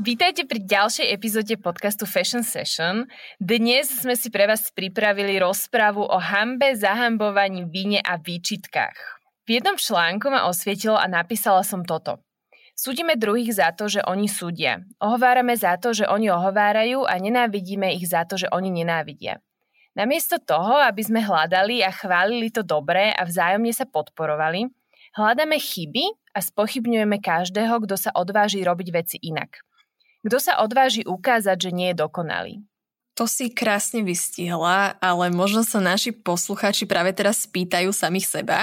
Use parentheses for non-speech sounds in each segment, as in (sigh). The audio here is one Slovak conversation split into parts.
Vítajte pri ďalšej epizóde podcastu Fashion Session. Dnes sme si pre vás pripravili rozprávu o hambe, zahambovaní, víne a výčitkách. V jednom článku ma osvietilo a napísala som toto. Súdime druhých za to, že oni súdia. Ohovárame za to, že oni ohovárajú a nenávidíme ich za to, že oni nenávidia. Namiesto toho, aby sme hľadali a chválili to dobré a vzájomne sa podporovali, hľadáme chyby a spochybňujeme každého, kto sa odváži robiť veci inak. Kto sa odváži ukázať, že nie je dokonalý? To si krásne vystihla, ale možno sa naši posluchači práve teraz spýtajú samých seba,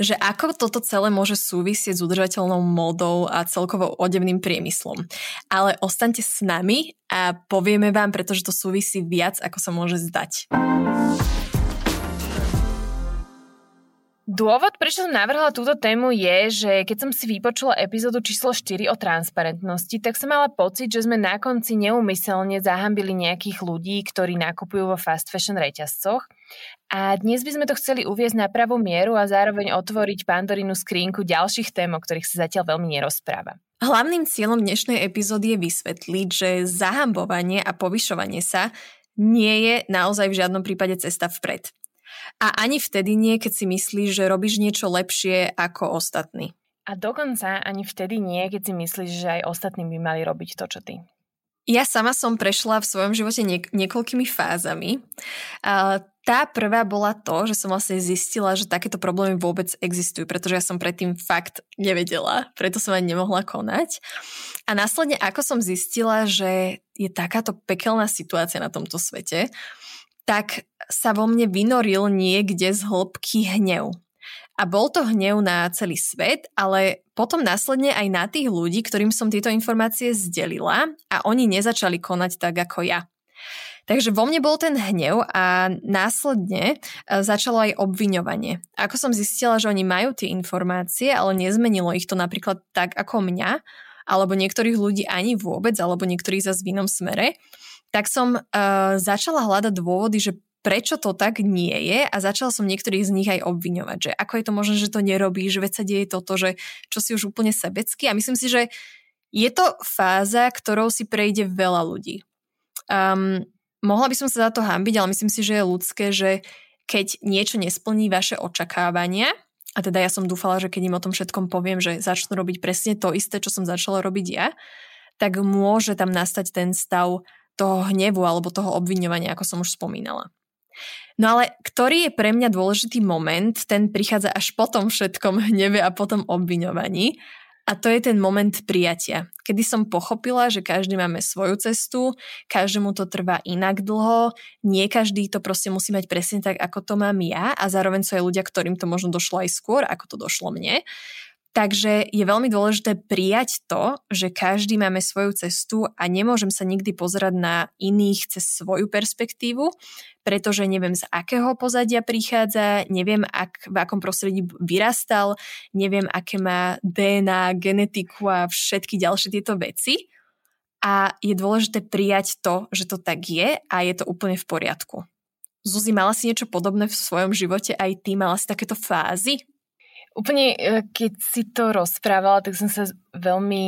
že ako toto celé môže súvisieť s udržateľnou modou a celkovo odevným priemyslom. Ale ostaňte s nami a povieme vám, pretože to súvisí viac, ako sa môže zdať. Dôvod, prečo som navrhla túto tému je, že keď som si vypočula epizódu číslo 4 o transparentnosti, tak som mala pocit, že sme na konci neumyselne zahambili nejakých ľudí, ktorí nakupujú vo fast fashion reťazcoch. A dnes by sme to chceli uviezť na pravú mieru a zároveň otvoriť Pandorinu skrínku ďalších tém, o ktorých sa zatiaľ veľmi nerozpráva. Hlavným cieľom dnešnej epizódy je vysvetliť, že zahambovanie a povyšovanie sa nie je naozaj v žiadnom prípade cesta vpred. A ani vtedy nie, keď si myslíš, že robíš niečo lepšie ako ostatní. A dokonca ani vtedy nie, keď si myslíš, že aj ostatní by mali robiť to, čo ty. Ja sama som prešla v svojom živote niek- niekoľkými fázami. A tá prvá bola to, že som vlastne zistila, že takéto problémy vôbec existujú, pretože ja som predtým fakt nevedela, preto som ani nemohla konať. A následne, ako som zistila, že je takáto pekelná situácia na tomto svete, tak sa vo mne vynoril niekde z hĺbky hnev. A bol to hnev na celý svet, ale potom následne aj na tých ľudí, ktorým som tieto informácie zdelila a oni nezačali konať tak ako ja. Takže vo mne bol ten hnev a následne e, začalo aj obviňovanie. Ako som zistila, že oni majú tie informácie, ale nezmenilo ich to napríklad tak ako mňa, alebo niektorých ľudí ani vôbec, alebo niektorých zase v inom smere, tak som uh, začala hľadať dôvody, že prečo to tak nie je a začala som niektorých z nich aj obviňovať, že ako je to možné, že to nerobíš, veď sa deje toto, že čo si už úplne sebecky a myslím si, že je to fáza, ktorou si prejde veľa ľudí. Um, mohla by som sa za to hambiť, ale myslím si, že je ľudské, že keď niečo nesplní vaše očakávania, a teda ja som dúfala, že keď im o tom všetkom poviem, že začnú robiť presne to isté, čo som začala robiť ja, tak môže tam nastať ten stav toho hnevu alebo toho obviňovania, ako som už spomínala. No ale ktorý je pre mňa dôležitý moment, ten prichádza až po tom všetkom hneve a potom obviňovaní. A to je ten moment prijatia, kedy som pochopila, že každý máme svoju cestu, každému to trvá inak dlho, nie každý to proste musí mať presne tak, ako to mám ja a zároveň sú aj ľudia, ktorým to možno došlo aj skôr, ako to došlo mne. Takže je veľmi dôležité prijať to, že každý máme svoju cestu a nemôžem sa nikdy pozerať na iných cez svoju perspektívu, pretože neviem z akého pozadia prichádza, neviem ak, v akom prostredí vyrastal, neviem aké má DNA, genetiku a všetky ďalšie tieto veci. A je dôležité prijať to, že to tak je a je to úplne v poriadku. Zuzi, mala si niečo podobné v svojom živote? Aj ty mala si takéto fázy? Úplne, e, keď si to rozprávala, tak som sa veľmi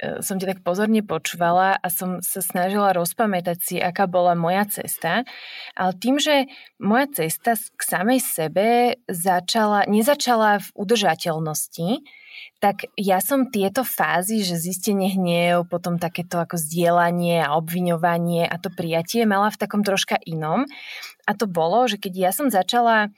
e, som ťa tak pozorne počúvala a som sa snažila rozpamätať si, aká bola moja cesta. Ale tým, že moja cesta k samej sebe začala, nezačala v udržateľnosti, tak ja som tieto fázy, že zistenie hniev, potom takéto ako zdieľanie a obviňovanie a to prijatie mala v takom troška inom. A to bolo, že keď ja som začala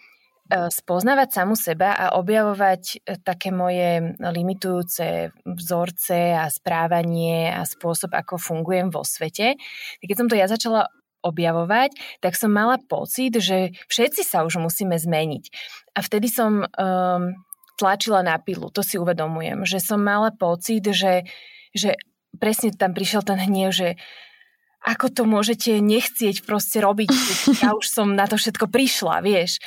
spoznávať samu seba a objavovať e, také moje limitujúce vzorce a správanie a spôsob, ako fungujem vo svete. Keď som to ja začala objavovať, tak som mala pocit, že všetci sa už musíme zmeniť. A vtedy som um, tlačila na pilu, to si uvedomujem, že som mala pocit, že, že presne tam prišiel ten hniev, že ako to môžete nechcieť proste robiť, ja už som na to všetko prišla, vieš.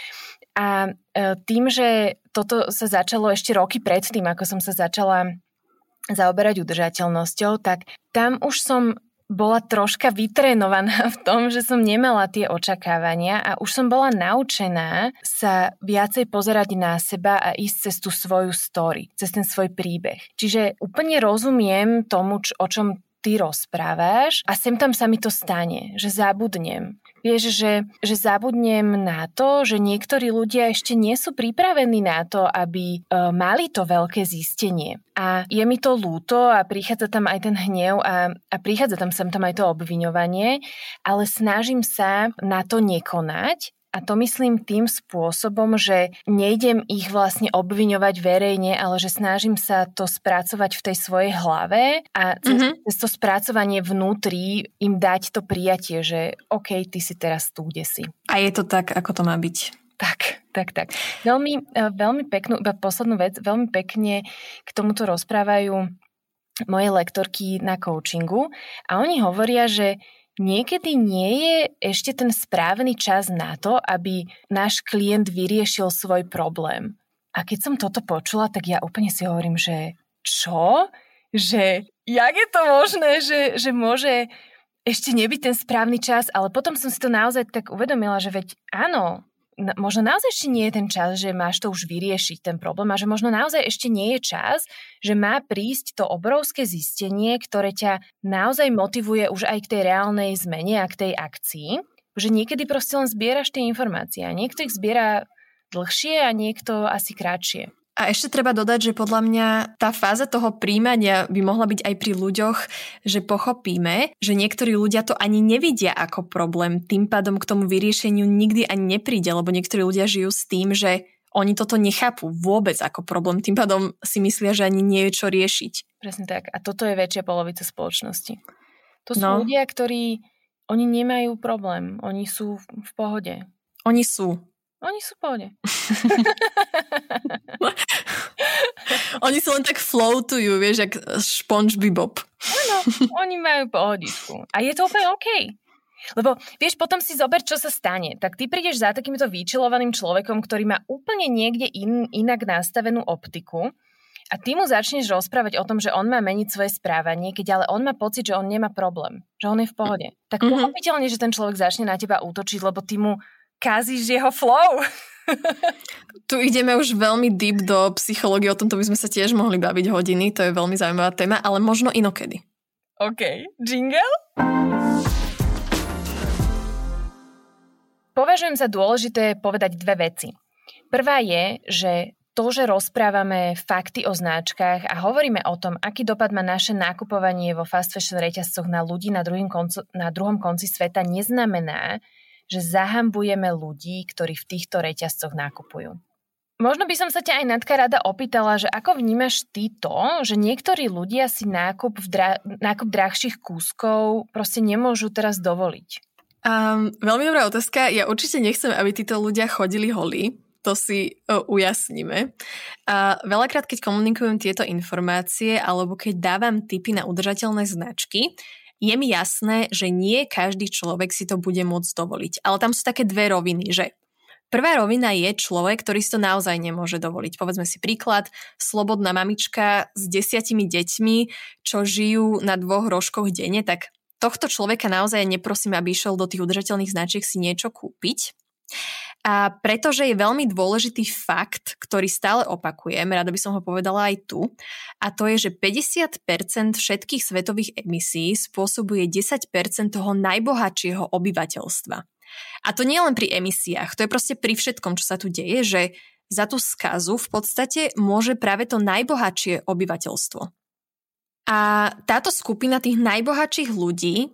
A e, tým, že toto sa začalo ešte roky predtým, ako som sa začala zaoberať udržateľnosťou, tak tam už som bola troška vytrénovaná v tom, že som nemala tie očakávania a už som bola naučená sa viacej pozerať na seba a ísť cez tú svoju story, cez ten svoj príbeh. Čiže úplne rozumiem tomu, o čom ty rozprávaš a sem tam sa mi to stane, že zabudnem. Vieš, že, že zabudnem na to, že niektorí ľudia ešte nie sú pripravení na to, aby e, mali to veľké zistenie. A je mi to lúto a prichádza tam aj ten hnev a, a prichádza tam sem tam aj to obviňovanie, ale snažím sa na to nekonať a to myslím tým spôsobom, že nejdem ich vlastne obviňovať verejne, ale že snažím sa to spracovať v tej svojej hlave a cez, mm-hmm. cez to spracovanie vnútri im dať to prijatie, že OK, ty si teraz tu, kde si. A je to tak, ako to má byť. Tak, tak, tak. Veľmi, e, veľmi peknú, iba poslednú vec, veľmi pekne k tomuto rozprávajú moje lektorky na coachingu a oni hovoria, že niekedy nie je ešte ten správny čas na to, aby náš klient vyriešil svoj problém. A keď som toto počula, tak ja úplne si hovorím, že čo? Že jak je to možné, že, že môže ešte nebyť ten správny čas, ale potom som si to naozaj tak uvedomila, že veď áno, možno naozaj ešte nie je ten čas, že máš to už vyriešiť, ten problém, a že možno naozaj ešte nie je čas, že má prísť to obrovské zistenie, ktoré ťa naozaj motivuje už aj k tej reálnej zmene a k tej akcii. Že niekedy proste len zbieraš tie informácie a niekto ich zbiera dlhšie a niekto asi kratšie. A ešte treba dodať, že podľa mňa tá fáza toho príjmania by mohla byť aj pri ľuďoch, že pochopíme, že niektorí ľudia to ani nevidia ako problém, tým pádom k tomu vyriešeniu nikdy ani nepríde, lebo niektorí ľudia žijú s tým, že oni toto nechápu vôbec ako problém, tým pádom si myslia, že ani nie je čo riešiť. Presne tak. A toto je väčšia polovica spoločnosti. To sú no. ľudia, ktorí oni nemajú problém, oni sú v pohode. Oni sú. Oni sú pohode. (laughs) oni sa len tak floatujú, vieš, jak SpongeBob. Áno, oni majú pohodičku. A je to úplne OK. Lebo vieš, potom si zober, čo sa stane. Tak ty prídeš za takýmto vyčilovaným človekom, ktorý má úplne niekde in, inak nastavenú optiku a ty mu začneš rozprávať o tom, že on má meniť svoje správanie, keď ale on má pocit, že on nemá problém, že on je v pohode. Tak mm-hmm. pochopiteľne, že ten človek začne na teba útočiť, lebo ty mu kazíš jeho flow. (laughs) tu ideme už veľmi deep do psychológie, o tomto by sme sa tiež mohli baviť hodiny, to je veľmi zaujímavá téma, ale možno inokedy. OK, jingle? Považujem za dôležité povedať dve veci. Prvá je, že to, že rozprávame fakty o značkách a hovoríme o tom, aký dopad má naše nákupovanie vo fast fashion reťazcoch na ľudí na, druhým koncu, na druhom konci sveta, neznamená, že zahambujeme ľudí, ktorí v týchto reťazcoch nakupujú. Možno by som sa ťa aj Natka rada opýtala, že ako vnímaš ty to, že niektorí ľudia si nákup, v dra- nákup drahších kúskov proste nemôžu teraz dovoliť? Um, veľmi dobrá otázka. Ja určite nechcem, aby títo ľudia chodili holí. To si uh, ujasníme. A veľakrát, keď komunikujem tieto informácie alebo keď dávam tipy na udržateľné značky, je mi jasné, že nie každý človek si to bude môcť dovoliť. Ale tam sú také dve roviny, že Prvá rovina je človek, ktorý si to naozaj nemôže dovoliť. Povedzme si príklad, slobodná mamička s desiatimi deťmi, čo žijú na dvoch rožkoch denne, tak tohto človeka naozaj neprosím, aby išiel do tých udržateľných značiek si niečo kúpiť. A pretože je veľmi dôležitý fakt, ktorý stále opakujem, rada by som ho povedala aj tu, a to je, že 50% všetkých svetových emisí spôsobuje 10% toho najbohatšieho obyvateľstva. A to nie len pri emisiách, to je proste pri všetkom, čo sa tu deje, že za tú skazu v podstate môže práve to najbohatšie obyvateľstvo. A táto skupina tých najbohatších ľudí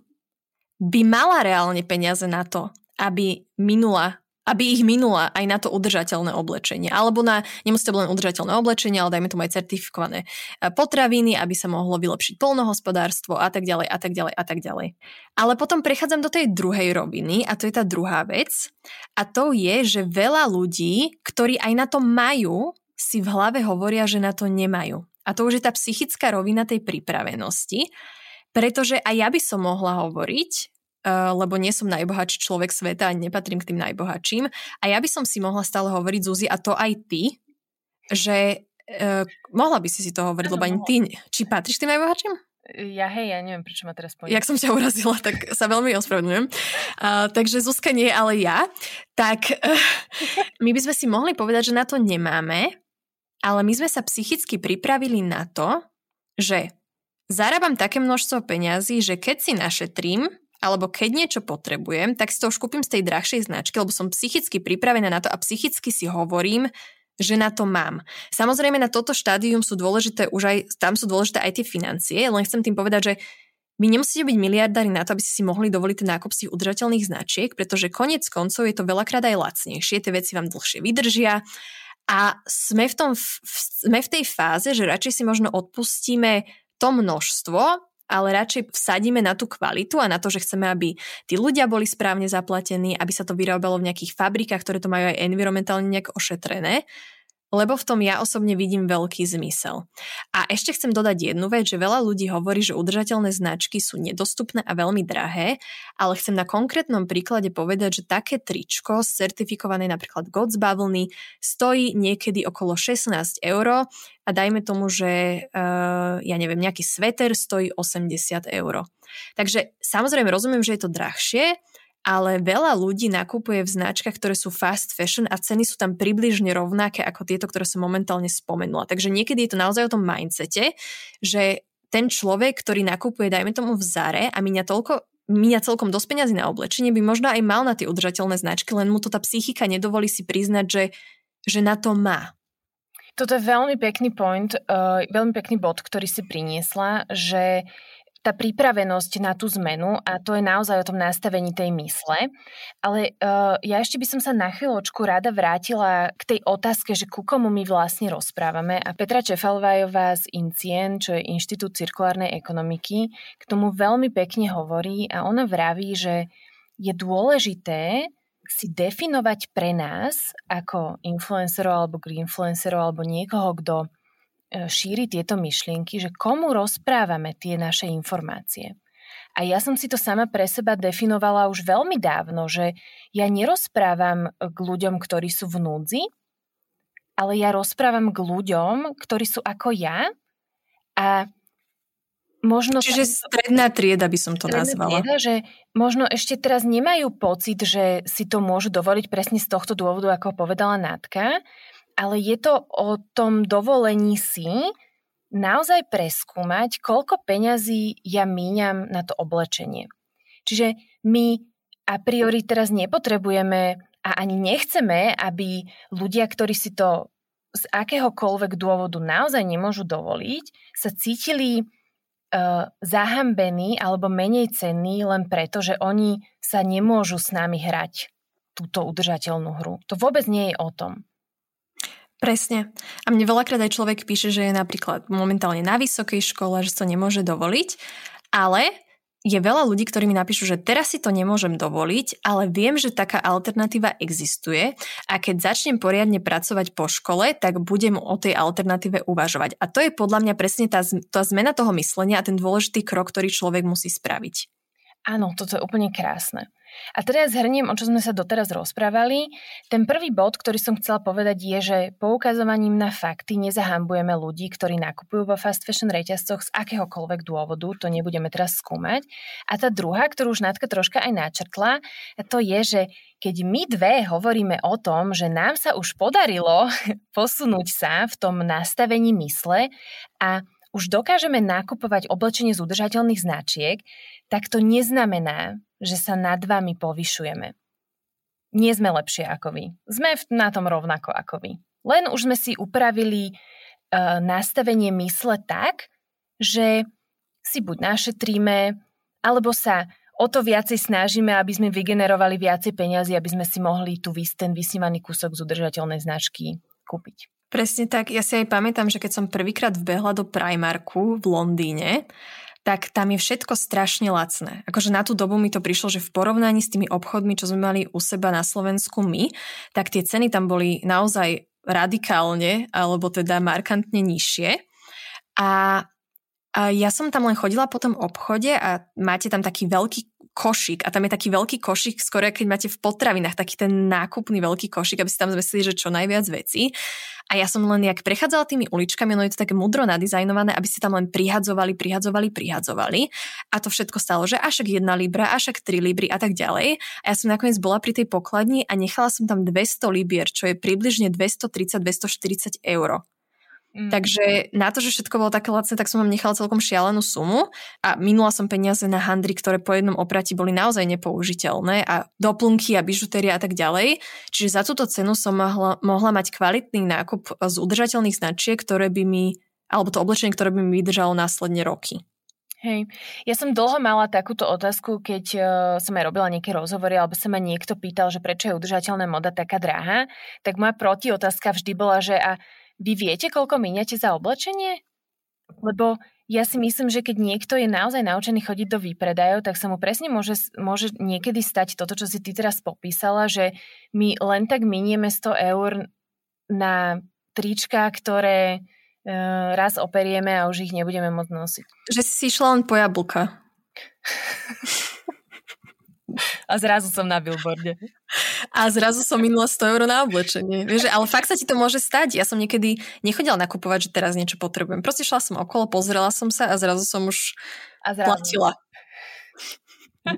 by mala reálne peniaze na to, aby minula aby ich minula aj na to udržateľné oblečenie. Alebo na, nemusí to len udržateľné oblečenie, ale dajme tomu aj certifikované e, potraviny, aby sa mohlo vylepšiť polnohospodárstvo a tak ďalej a tak ďalej a tak ďalej. Ale potom prechádzam do tej druhej roviny a to je tá druhá vec. A to je, že veľa ľudí, ktorí aj na to majú, si v hlave hovoria, že na to nemajú. A to už je tá psychická rovina tej pripravenosti, pretože aj ja by som mohla hovoriť, lebo nie som najbohatší človek sveta a nepatrím k tým najbohatším. A ja by som si mohla stále hovoriť, Zuzi, a to aj ty, že uh, mohla by si si to hovoriť, lebo ani ty, či patríš tým najbohatším? Ja hej, ja neviem, prečo ma teraz poňa. Jak som ťa urazila, tak sa veľmi ospravedlňujem. Uh, takže Zuzka nie, ale ja. Tak uh, my by sme si mohli povedať, že na to nemáme, ale my sme sa psychicky pripravili na to, že zarábam také množstvo peňazí, že keď si našetrím, alebo keď niečo potrebujem, tak si to už kúpim z tej drahšej značky, lebo som psychicky pripravená na to a psychicky si hovorím, že na to mám. Samozrejme na toto štádium sú dôležité už aj, tam sú dôležité aj tie financie, len chcem tým povedať, že vy nemusíte byť miliardári na to, aby ste si mohli dovoliť ten nákup tých udržateľných značiek, pretože konec koncov je to veľakrát aj lacnejšie, tie veci vám dlhšie vydržia a sme v, tom, sme v tej fáze, že radšej si možno odpustíme to množstvo, ale radšej vsadíme na tú kvalitu a na to, že chceme, aby tí ľudia boli správne zaplatení, aby sa to vyrábalo v nejakých fabrikách, ktoré to majú aj environmentálne nejak ošetrené lebo v tom ja osobne vidím veľký zmysel. A ešte chcem dodať jednu vec, že veľa ľudí hovorí, že udržateľné značky sú nedostupné a veľmi drahé, ale chcem na konkrétnom príklade povedať, že také tričko certifikované napríklad Gods bavlny stojí niekedy okolo 16 eur a dajme tomu, že uh, ja neviem, nejaký sveter stojí 80 eur. Takže samozrejme rozumiem, že je to drahšie, ale veľa ľudí nakupuje v značkách, ktoré sú fast fashion a ceny sú tam približne rovnaké ako tieto, ktoré som momentálne spomenula. Takže niekedy je to naozaj o tom mindsete, že ten človek, ktorý nakupuje, dajme tomu v Zare a míňa toľko míňa celkom dosť peňazí na oblečenie, by možno aj mal na tie udržateľné značky, len mu to tá psychika nedovolí si priznať, že, že na to má. Toto je veľmi pekný point, uh, veľmi pekný bod, ktorý si priniesla, že tá pripravenosť na tú zmenu a to je naozaj o tom nastavení tej mysle. Ale uh, ja ešte by som sa na chvíľočku rada vrátila k tej otázke, že ku komu my vlastne rozprávame. A Petra Čefalvajová z INCIEN, čo je Inštitút cirkulárnej ekonomiky, k tomu veľmi pekne hovorí a ona vraví, že je dôležité si definovať pre nás ako influencerov alebo greenfluencerov alebo niekoho, kto šíri tieto myšlienky, že komu rozprávame tie naše informácie. A ja som si to sama pre seba definovala už veľmi dávno, že ja nerozprávam k ľuďom, ktorí sú v núdzi, ale ja rozprávam k ľuďom, ktorí sú ako ja a možno... Čiže stredná trieda by som to nazvala. Trieda, že možno ešte teraz nemajú pocit, že si to môžu dovoliť presne z tohto dôvodu, ako povedala Nátka, ale je to o tom dovolení si naozaj preskúmať, koľko peňazí ja míňam na to oblečenie. Čiže my a priori teraz nepotrebujeme a ani nechceme, aby ľudia, ktorí si to z akéhokoľvek dôvodu naozaj nemôžu dovoliť, sa cítili uh, zahambení alebo menej cenní len preto, že oni sa nemôžu s nami hrať túto udržateľnú hru. To vôbec nie je o tom. Presne. A mne veľakrát aj človek píše, že je napríklad momentálne na vysokej škole, že to nemôže dovoliť, ale je veľa ľudí, ktorí mi napíšu, že teraz si to nemôžem dovoliť, ale viem, že taká alternatíva existuje a keď začnem poriadne pracovať po škole, tak budem o tej alternatíve uvažovať. A to je podľa mňa presne tá, tá zmena toho myslenia a ten dôležitý krok, ktorý človek musí spraviť. Áno, toto je úplne krásne. A teraz zhrniem, o čo sme sa doteraz rozprávali. Ten prvý bod, ktorý som chcela povedať, je, že poukazovaním na fakty nezahambujeme ľudí, ktorí nakupujú vo fast fashion reťazcoch z akéhokoľvek dôvodu, to nebudeme teraz skúmať. A tá druhá, ktorú už Nátka troška aj načrtla, to je, že keď my dve hovoríme o tom, že nám sa už podarilo (laughs) posunúť sa v tom nastavení mysle a už dokážeme nakupovať oblečenie z udržateľných značiek, tak to neznamená, že sa nad vami povyšujeme. Nie sme lepšie ako vy. Sme na tom rovnako ako vy. Len už sme si upravili uh, nastavenie mysle tak, že si buď našetríme, alebo sa o to viacej snažíme, aby sme vygenerovali viacej peniazy, aby sme si mohli tu ten vysnívaný kúsok z udržateľnej značky kúpiť. Presne tak. Ja si aj pamätám, že keď som prvýkrát vbehla do Primarku v Londýne, tak tam je všetko strašne lacné. Akože na tú dobu mi to prišlo, že v porovnaní s tými obchodmi, čo sme mali u seba na Slovensku my, tak tie ceny tam boli naozaj radikálne, alebo teda markantne nižšie. A, a ja som tam len chodila po tom obchode a máte tam taký veľký košík a tam je taký veľký košík, skoro keď máte v potravinách, taký ten nákupný veľký košík, aby si tam zvesili, že čo najviac vecí. A ja som len, jak prechádzala tými uličkami, no je to také mudro nadizajnované, aby ste tam len prihadzovali, prihadzovali, prihadzovali. A to všetko stalo, že až 1 libra, až 3 libry a tak ďalej. A ja som nakoniec bola pri tej pokladni a nechala som tam 200 libier, čo je približne 230-240 eur. Mm. Takže na to, že všetko bolo také lacné, tak som vám nechala celkom šialenú sumu a minula som peniaze na handry, ktoré po jednom oprati boli naozaj nepoužiteľné a doplnky a bižutéria a tak ďalej. Čiže za túto cenu som mohla, mohla mať kvalitný nákup z udržateľných značiek, ktoré by mi, alebo to oblečenie, ktoré by mi vydržalo následne roky. Hej, ja som dlho mala takúto otázku, keď uh, som aj robila nejaké rozhovory, alebo sa ma niekto pýtal, že prečo je udržateľná moda taká drahá, tak moja protiotázka vždy bola, že a vy viete, koľko miniate za oblečenie? Lebo ja si myslím, že keď niekto je naozaj naučený chodiť do výpredajov, tak sa mu presne môže, môže niekedy stať toto, čo si ty teraz popísala, že my len tak minieme 100 eur na trička, ktoré e, raz operieme a už ich nebudeme môcť nosiť. Že si išla len po jablka. (laughs) A zrazu som na billboarde. (laughs) A zrazu som minula 100 eur na oblečenie. Vieš, ale fakt sa ti to môže stať. Ja som niekedy nechodila nakupovať, že teraz niečo potrebujem. Proste šla som okolo, pozrela som sa a zrazu som už a zrazu. platila. (laughs)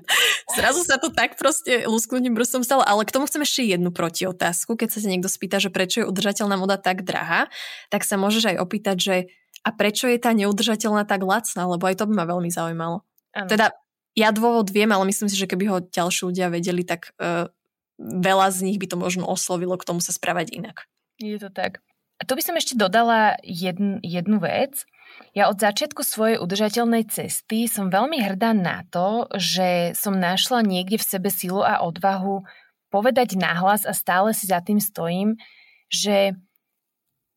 Zrazu sa to tak proste lusknutím prstom stalo, ale k tomu chcem ešte jednu protiotázku. Keď sa niekto spýta, že prečo je udržateľná moda tak drahá, tak sa môžeš aj opýtať, že a prečo je tá neudržateľná tak lacná, lebo aj to by ma veľmi zaujímalo. Ano. Teda ja dôvod viem, ale myslím si, že keby ho ďalší ľudia vedeli, tak uh, veľa z nich by to možno oslovilo k tomu sa správať inak. Je to tak. A tu by som ešte dodala jedn, jednu vec. Ja od začiatku svojej udržateľnej cesty som veľmi hrdá na to, že som našla niekde v sebe silu a odvahu povedať nahlas a stále si za tým stojím, že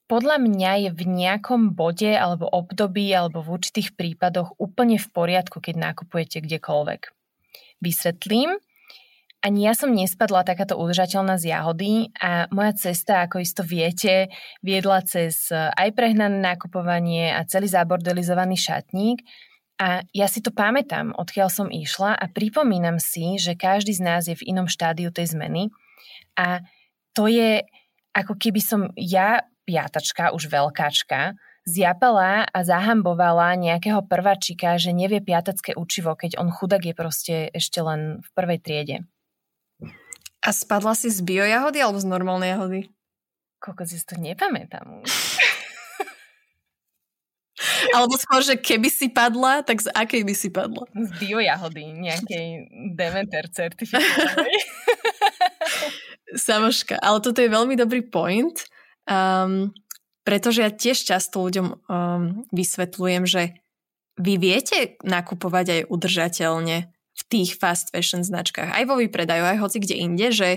podľa mňa je v nejakom bode alebo období alebo v určitých prípadoch úplne v poriadku, keď nakupujete kdekoľvek. Vysvetlím. Ani ja som nespadla takáto udržateľná z jahody a moja cesta, ako isto viete, viedla cez aj prehnané nakupovanie a celý zabordelizovaný šatník. A ja si to pamätám, odkiaľ som išla a pripomínam si, že každý z nás je v inom štádiu tej zmeny. A to je ako keby som ja piatačka, už veľkáčka, zjapala a zahambovala nejakého prvačika, že nevie piatacké učivo, keď on chudák je proste ešte len v prvej triede. A spadla si z biojahody alebo z normálnej jahody? Koľko si to nepamätám už. (laughs) Alebo skôr, že keby si padla, tak z akej by si padla? Z biojahody, nejakej Demeter certifikovanej. (laughs) Samoška, ale toto je veľmi dobrý point, Um, pretože ja tiež často ľuďom um, vysvetľujem, že vy viete nakupovať aj udržateľne v tých fast fashion značkách, aj vo výpredaju, aj hoci kde inde, že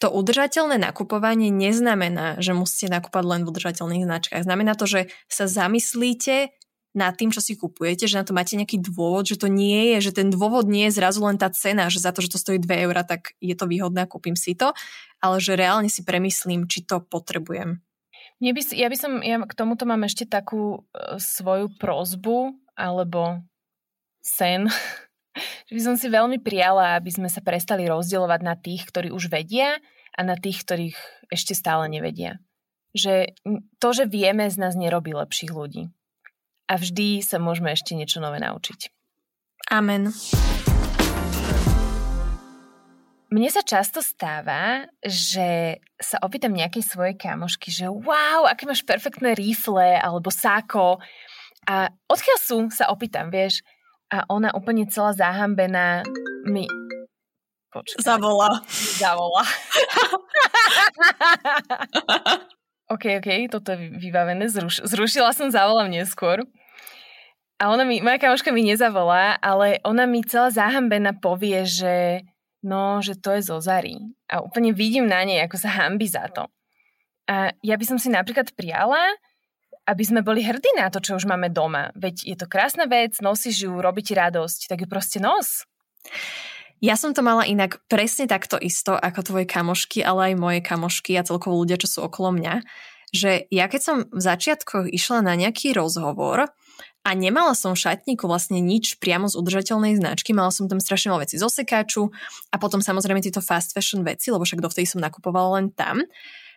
to udržateľné nakupovanie neznamená, že musíte nakúpať len v udržateľných značkách. Znamená to, že sa zamyslíte nad tým, čo si kupujete, že na to máte nejaký dôvod, že to nie je, že ten dôvod nie je zrazu len tá cena, že za to, že to stojí 2 eurá, tak je to výhodné a kúpim si to, ale že reálne si premyslím, či to potrebujem. Mne by, ja by som, ja k tomuto mám ešte takú uh, svoju prozbu, alebo sen, (laughs) že by som si veľmi prijala, aby sme sa prestali rozdielovať na tých, ktorí už vedia a na tých, ktorých ešte stále nevedia. Že to, že vieme, z nás nerobí lepších ľudí a vždy sa môžeme ešte niečo nové naučiť. Amen. Mne sa často stáva, že sa opýtam nejakej svojej kamošky, že wow, aké máš perfektné rifle alebo sáko. A odkiaľ sú, sa opýtam, vieš. A ona úplne celá zahambená mi... Počkaj. Zavola. Zavola. OK, OK, toto je vybavené. Zruš- zrušila som, zavolám neskôr. A ona mi, moja kamoška mi nezavolá, ale ona mi celá zahambená povie, že no, že to je zo Zary. A úplne vidím na nej, ako sa hambi za to. A ja by som si napríklad prijala, aby sme boli hrdí na to, čo už máme doma. Veď je to krásna vec, nosíš ju, robí ti radosť, tak ju proste nos. Ja som to mala inak presne takto isto ako tvoje kamošky, ale aj moje kamošky a celkovo ľudia, čo sú okolo mňa, že ja keď som v začiatkoch išla na nejaký rozhovor a nemala som v šatníku vlastne nič priamo z udržateľnej značky, mala som tam strašne veľa veci z osekáču a potom samozrejme tieto fast fashion veci, lebo však dovtedy som nakupovala len tam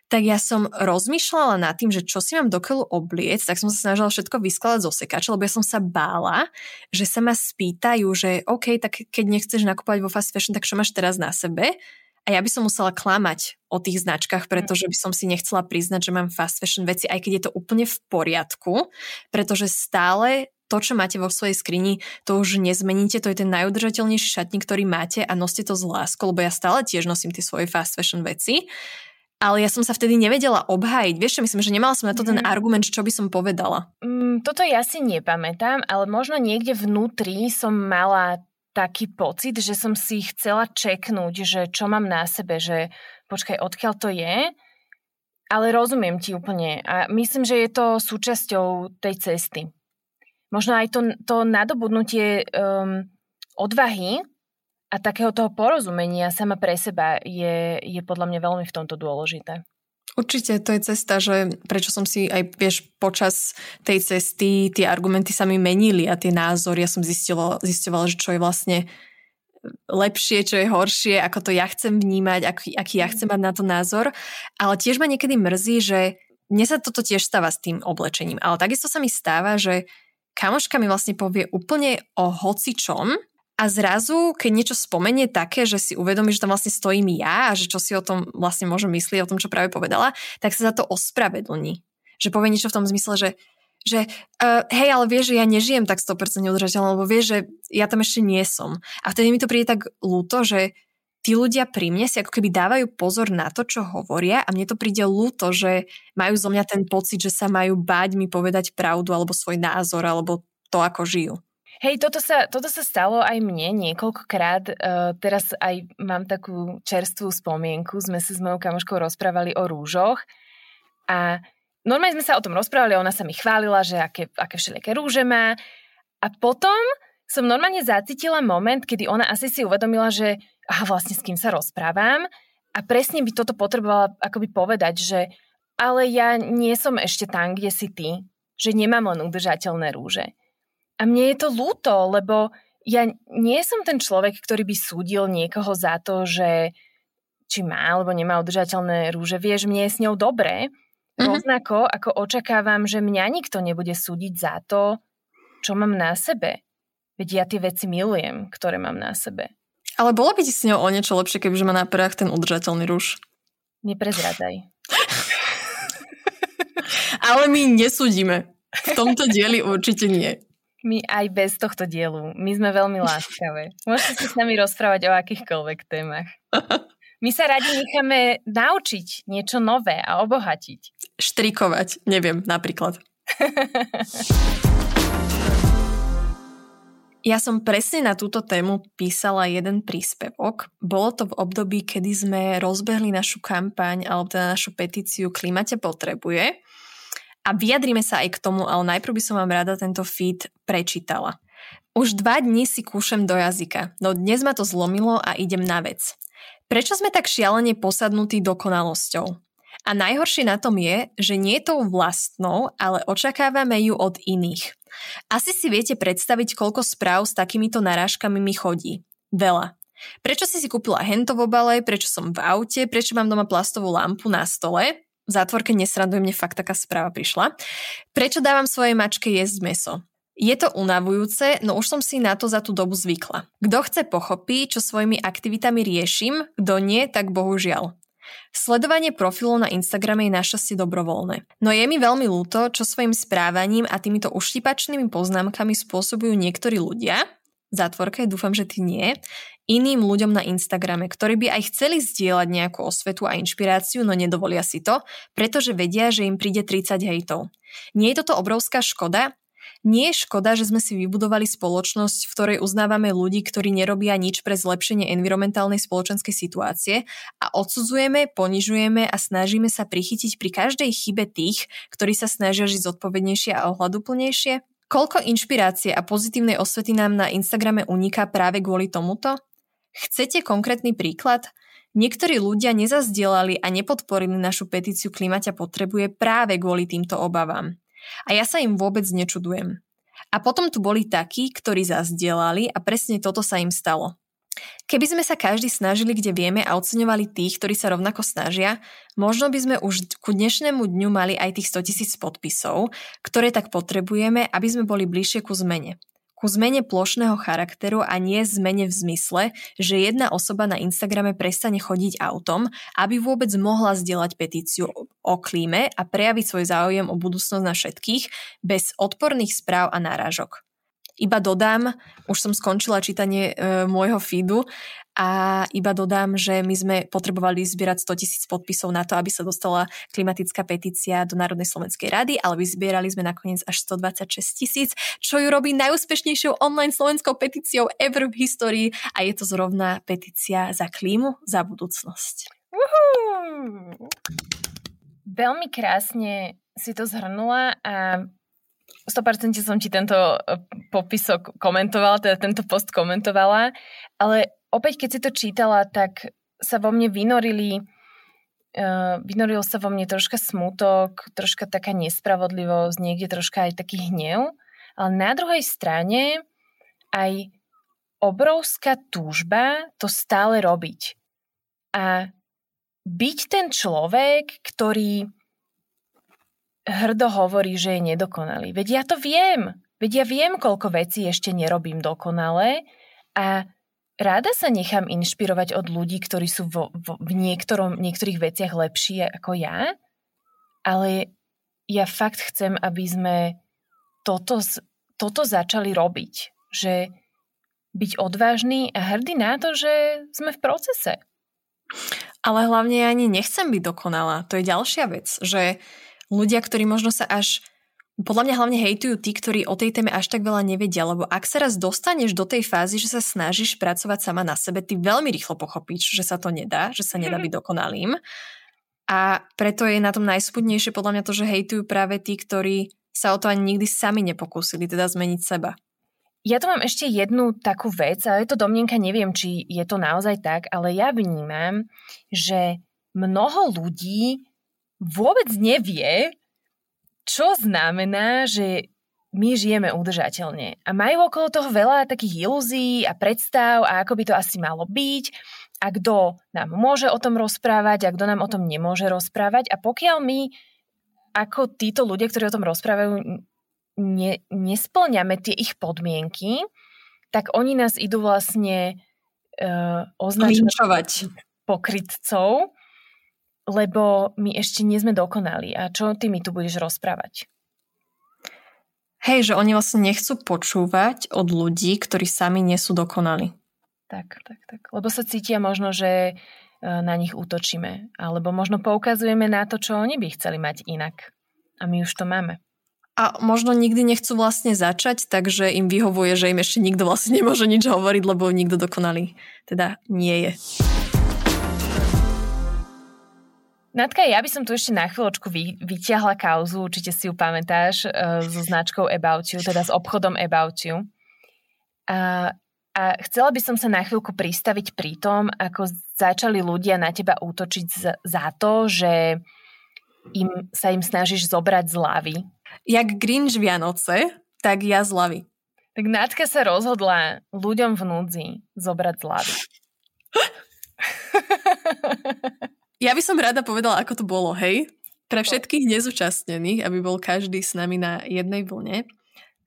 tak ja som rozmýšľala nad tým, že čo si mám dokeľu obliec, tak som sa snažila všetko vyskladať z osekača, lebo ja som sa bála, že sa ma spýtajú, že OK, tak keď nechceš nakupovať vo fast fashion, tak čo máš teraz na sebe? A ja by som musela klamať o tých značkách, pretože by som si nechcela priznať, že mám fast fashion veci, aj keď je to úplne v poriadku, pretože stále to, čo máte vo svojej skrini, to už nezmeníte, to je ten najudržateľnejší šatník, ktorý máte a noste to z láskou, lebo ja stále tiež nosím tie svoje fast fashion veci ale ja som sa vtedy nevedela obhájiť. Vieš myslím, že nemala som na to ten mm. argument, čo by som povedala. Mm, toto ja si nepamätám, ale možno niekde vnútri som mala taký pocit, že som si chcela čeknúť, že čo mám na sebe, že počkaj, odkiaľ to je, ale rozumiem ti úplne a myslím, že je to súčasťou tej cesty. Možno aj to, to nadobudnutie um, odvahy a takého toho porozumenia sama pre seba je, je podľa mňa veľmi v tomto dôležité. Určite to je cesta, že prečo som si aj, vieš, počas tej cesty tie argumenty sa mi menili a tie názory, ja som zistila, zistila že čo je vlastne lepšie, čo je horšie, ako to ja chcem vnímať, aký, aký ja chcem mať na to názor. Ale tiež ma niekedy mrzí, že mne sa toto tiež stáva s tým oblečením. Ale takisto sa mi stáva, že kamoška mi vlastne povie úplne o hocičom, a zrazu, keď niečo spomenie také, že si uvedomí, že tam vlastne stojím ja a že čo si o tom vlastne môžem myslieť, o tom, čo práve povedala, tak sa za to ospravedlní. Že povie niečo v tom zmysle, že že uh, hej, ale vieš, že ja nežijem tak 100% udržateľne, lebo vieš, že ja tam ešte nie som. A vtedy mi to príde tak ľúto, že tí ľudia pri mne si ako keby dávajú pozor na to, čo hovoria a mne to príde ľúto, že majú zo mňa ten pocit, že sa majú báť mi povedať pravdu alebo svoj názor alebo to, ako žijú. Hej, toto sa, toto sa stalo aj mne niekoľkokrát. Uh, teraz aj mám takú čerstvú spomienku. Sme sa s mojou kamoškou rozprávali o rúžoch a normálne sme sa o tom rozprávali, ona sa mi chválila, že aké, aké všelijaké rúže má. A potom som normálne zacítila moment, kedy ona asi si uvedomila, že aha, vlastne s kým sa rozprávam a presne by toto potrebovala akoby povedať, že ale ja nie som ešte tam, kde si ty, že nemám len udržateľné rúže a mne je to ľúto, lebo ja nie som ten človek, ktorý by súdil niekoho za to, že či má alebo nemá udržateľné rúže. Vieš, mne je s ňou dobré. Mm-hmm. Rovnako ako očakávam, že mňa nikto nebude súdiť za to, čo mám na sebe. Veď ja tie veci milujem, ktoré mám na sebe. Ale bolo by ti s ňou o niečo lepšie, kebyže má na perách ten udržateľný rúž? Neprezradaj. (laughs) Ale my nesúdime. V tomto dieli určite nie. My aj bez tohto dielu. My sme veľmi láskavé. (laughs) Môžete sa s nami rozprávať o akýchkoľvek témach. My sa radi necháme naučiť niečo nové a obohatiť. Štrikovať, neviem, napríklad. (laughs) Ja som presne na túto tému písala jeden príspevok. Bolo to v období, kedy sme rozbehli našu kampaň alebo teda našu petíciu Klimate potrebuje a vyjadrime sa aj k tomu, ale najprv by som vám rada tento feed prečítala. Už dva dní si kúšem do jazyka, no dnes ma to zlomilo a idem na vec. Prečo sme tak šialene posadnutí dokonalosťou? A najhoršie na tom je, že nie je tou vlastnou, ale očakávame ju od iných. Asi si viete predstaviť, koľko správ s takýmito narážkami mi chodí. Veľa. Prečo si si kúpila hento v obale, prečo som v aute, prečo mám doma plastovú lampu na stole, v zátvorke nesrandujem, mne fakt taká správa prišla. Prečo dávam svojej mačke jesť meso? Je to unavujúce, no už som si na to za tú dobu zvykla. Kto chce pochopí, čo svojimi aktivitami riešim, kto nie, tak bohužiaľ. Sledovanie profilov na Instagrame je našťastie dobrovoľné. No je mi veľmi ľúto, čo svojim správaním a týmito uštipačnými poznámkami spôsobujú niektorí ľudia, zátvorke, dúfam, že ty nie, iným ľuďom na Instagrame, ktorí by aj chceli zdieľať nejakú osvetu a inšpiráciu, no nedovolia si to, pretože vedia, že im príde 30 hejtov. Nie je toto obrovská škoda? Nie je škoda, že sme si vybudovali spoločnosť, v ktorej uznávame ľudí, ktorí nerobia nič pre zlepšenie environmentálnej spoločenskej situácie a odsudzujeme, ponižujeme a snažíme sa prichytiť pri každej chybe tých, ktorí sa snažia žiť zodpovednejšie a ohľaduplnejšie? Koľko inšpirácie a pozitívnej osvety nám na Instagrame uniká práve kvôli tomuto? Chcete konkrétny príklad? Niektorí ľudia nezazdielali a nepodporili našu petíciu Klimaťa potrebuje práve kvôli týmto obavám. A ja sa im vôbec nečudujem. A potom tu boli takí, ktorí zazdielali a presne toto sa im stalo. Keby sme sa každý snažili, kde vieme a oceňovali tých, ktorí sa rovnako snažia, možno by sme už ku dnešnému dňu mali aj tých 100 tisíc podpisov, ktoré tak potrebujeme, aby sme boli bližšie ku zmene. Ku zmene plošného charakteru a nie zmene v zmysle, že jedna osoba na Instagrame prestane chodiť autom, aby vôbec mohla zdieľať petíciu o klíme a prejaviť svoj záujem o budúcnosť na všetkých bez odporných správ a náražok. Iba dodám, už som skončila čítanie e, môjho feedu a iba dodám, že my sme potrebovali zbierať 100 tisíc podpisov na to, aby sa dostala klimatická petícia do Národnej slovenskej rady, ale vyzbierali sme nakoniec až 126 tisíc, čo ju robí najúspešnejšou online slovenskou petíciou ever v histórii a je to zrovna petícia za klímu, za budúcnosť. Uhú. Veľmi krásne si to zhrnula a 100% som ti tento e, popisok komentovala, teda tento post komentovala, ale opäť keď si to čítala, tak sa vo mne vynorili uh, vynoril sa vo mne troška smutok, troška taká nespravodlivosť, niekde troška aj taký hnev, ale na druhej strane aj obrovská túžba to stále robiť. A byť ten človek, ktorý hrdo hovorí, že je nedokonalý. Veď ja to viem. Veď ja viem, koľko vecí ešte nerobím dokonale a rada sa nechám inšpirovať od ľudí, ktorí sú vo, vo, v niektorom, niektorých veciach lepší ako ja, ale ja fakt chcem, aby sme toto, toto začali robiť. Že byť odvážny a hrdý na to, že sme v procese. Ale hlavne ja ani nechcem byť dokonalá. To je ďalšia vec, že ľudia, ktorí možno sa až podľa mňa hlavne hejtujú tí, ktorí o tej téme až tak veľa nevedia, lebo ak sa raz dostaneš do tej fázy, že sa snažíš pracovať sama na sebe, ty veľmi rýchlo pochopíš, že sa to nedá, že sa nedá byť dokonalým. A preto je na tom najspudnejšie podľa mňa to, že hejtujú práve tí, ktorí sa o to ani nikdy sami nepokúsili, teda zmeniť seba. Ja tu mám ešte jednu takú vec, ale je to domnenka, neviem, či je to naozaj tak, ale ja vnímam, že mnoho ľudí vôbec nevie, čo znamená, že my žijeme udržateľne. A majú okolo toho veľa takých ilúzií a predstav a ako by to asi malo byť a kto nám môže o tom rozprávať a kto nám o tom nemôže rozprávať. A pokiaľ my ako títo ľudia, ktorí o tom rozprávajú, ne, nesplňame tie ich podmienky, tak oni nás idú vlastne uh, označovať pokrytcov lebo my ešte nie sme dokonali. A čo ty mi tu budeš rozprávať? Hej, že oni vlastne nechcú počúvať od ľudí, ktorí sami nie sú dokonali. Tak, tak, tak. Lebo sa cítia možno, že e, na nich útočíme. Alebo možno poukazujeme na to, čo oni by chceli mať inak. A my už to máme. A možno nikdy nechcú vlastne začať, takže im vyhovuje, že im ešte nikto vlastne nemôže nič hovoriť, lebo nikto dokonalý teda nie je. Natka, ja by som tu ešte na chvíľočku vy, vyťahla kauzu, určite si ju pamätáš, uh, so značkou About You, teda s obchodom About You. A, a chcela by som sa na chvíľku pristaviť pri tom, ako začali ľudia na teba útočiť z, za to, že im, sa im snažíš zobrať zľavy. Jak Grinch Vianoce, tak ja zľavy. Tak Natka sa rozhodla ľuďom v núdzi zobrať zľavy. (laughs) Ja by som rada povedala, ako to bolo, hej? Pre všetkých nezúčastnených, aby bol každý s nami na jednej vlne,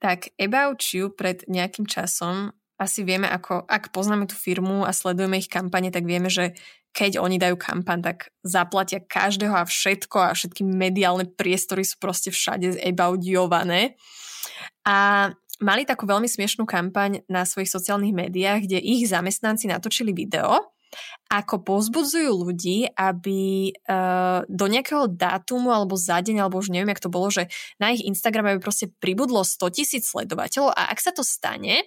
tak About You pred nejakým časom asi vieme, ako, ak poznáme tú firmu a sledujeme ich kampane, tak vieme, že keď oni dajú kampaň, tak zaplatia každého a všetko a všetky mediálne priestory sú proste všade about youované. A mali takú veľmi smiešnú kampaň na svojich sociálnych médiách, kde ich zamestnanci natočili video ako pozbudzujú ľudí, aby uh, do nejakého dátumu alebo za deň, alebo už neviem, jak to bolo, že na ich Instagrame by proste pribudlo 100 tisíc sledovateľov a ak sa to stane,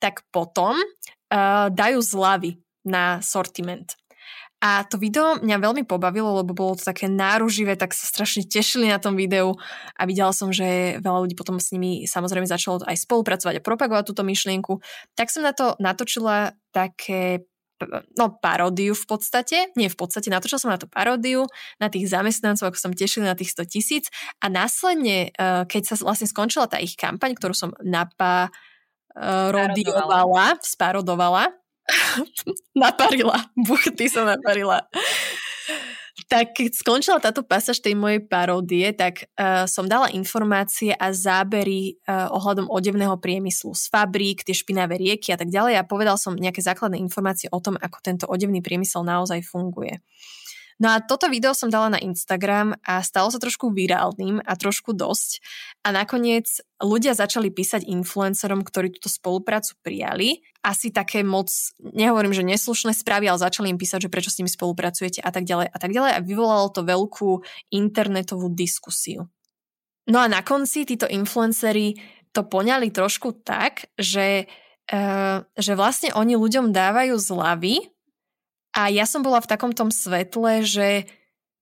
tak potom uh, dajú zľavy na sortiment. A to video mňa veľmi pobavilo, lebo bolo to také náruživé, tak sa strašne tešili na tom videu a videla som, že veľa ľudí potom s nimi samozrejme začalo aj spolupracovať a propagovať túto myšlienku. Tak som na to natočila také no, paródiu v podstate, nie v podstate, natočil som na tú paródiu, na tých zamestnancov, ako som tešil na tých 100 tisíc. A následne, uh, keď sa vlastne skončila tá ich kampaň, ktorú som naparodiovala, sparodovala, (laughs) naparila, buchty som naparila tak keď skončila táto pasáž tej mojej paródie, tak uh, som dala informácie a zábery uh, ohľadom odevného priemyslu z fabrík, tie špinavé rieky a tak ďalej a povedal som nejaké základné informácie o tom, ako tento odevný priemysel naozaj funguje. No a toto video som dala na Instagram a stalo sa trošku virálnym a trošku dosť. A nakoniec ľudia začali písať influencerom, ktorí túto spoluprácu prijali. Asi také moc, nehovorím, že neslušné správy, ale začali im písať, že prečo s nimi spolupracujete a tak ďalej a tak ďalej. A vyvolalo to veľkú internetovú diskusiu. No a na konci títo influenceri to poňali trošku tak, že, uh, že vlastne oni ľuďom dávajú zľavy a ja som bola v takom tom svetle, že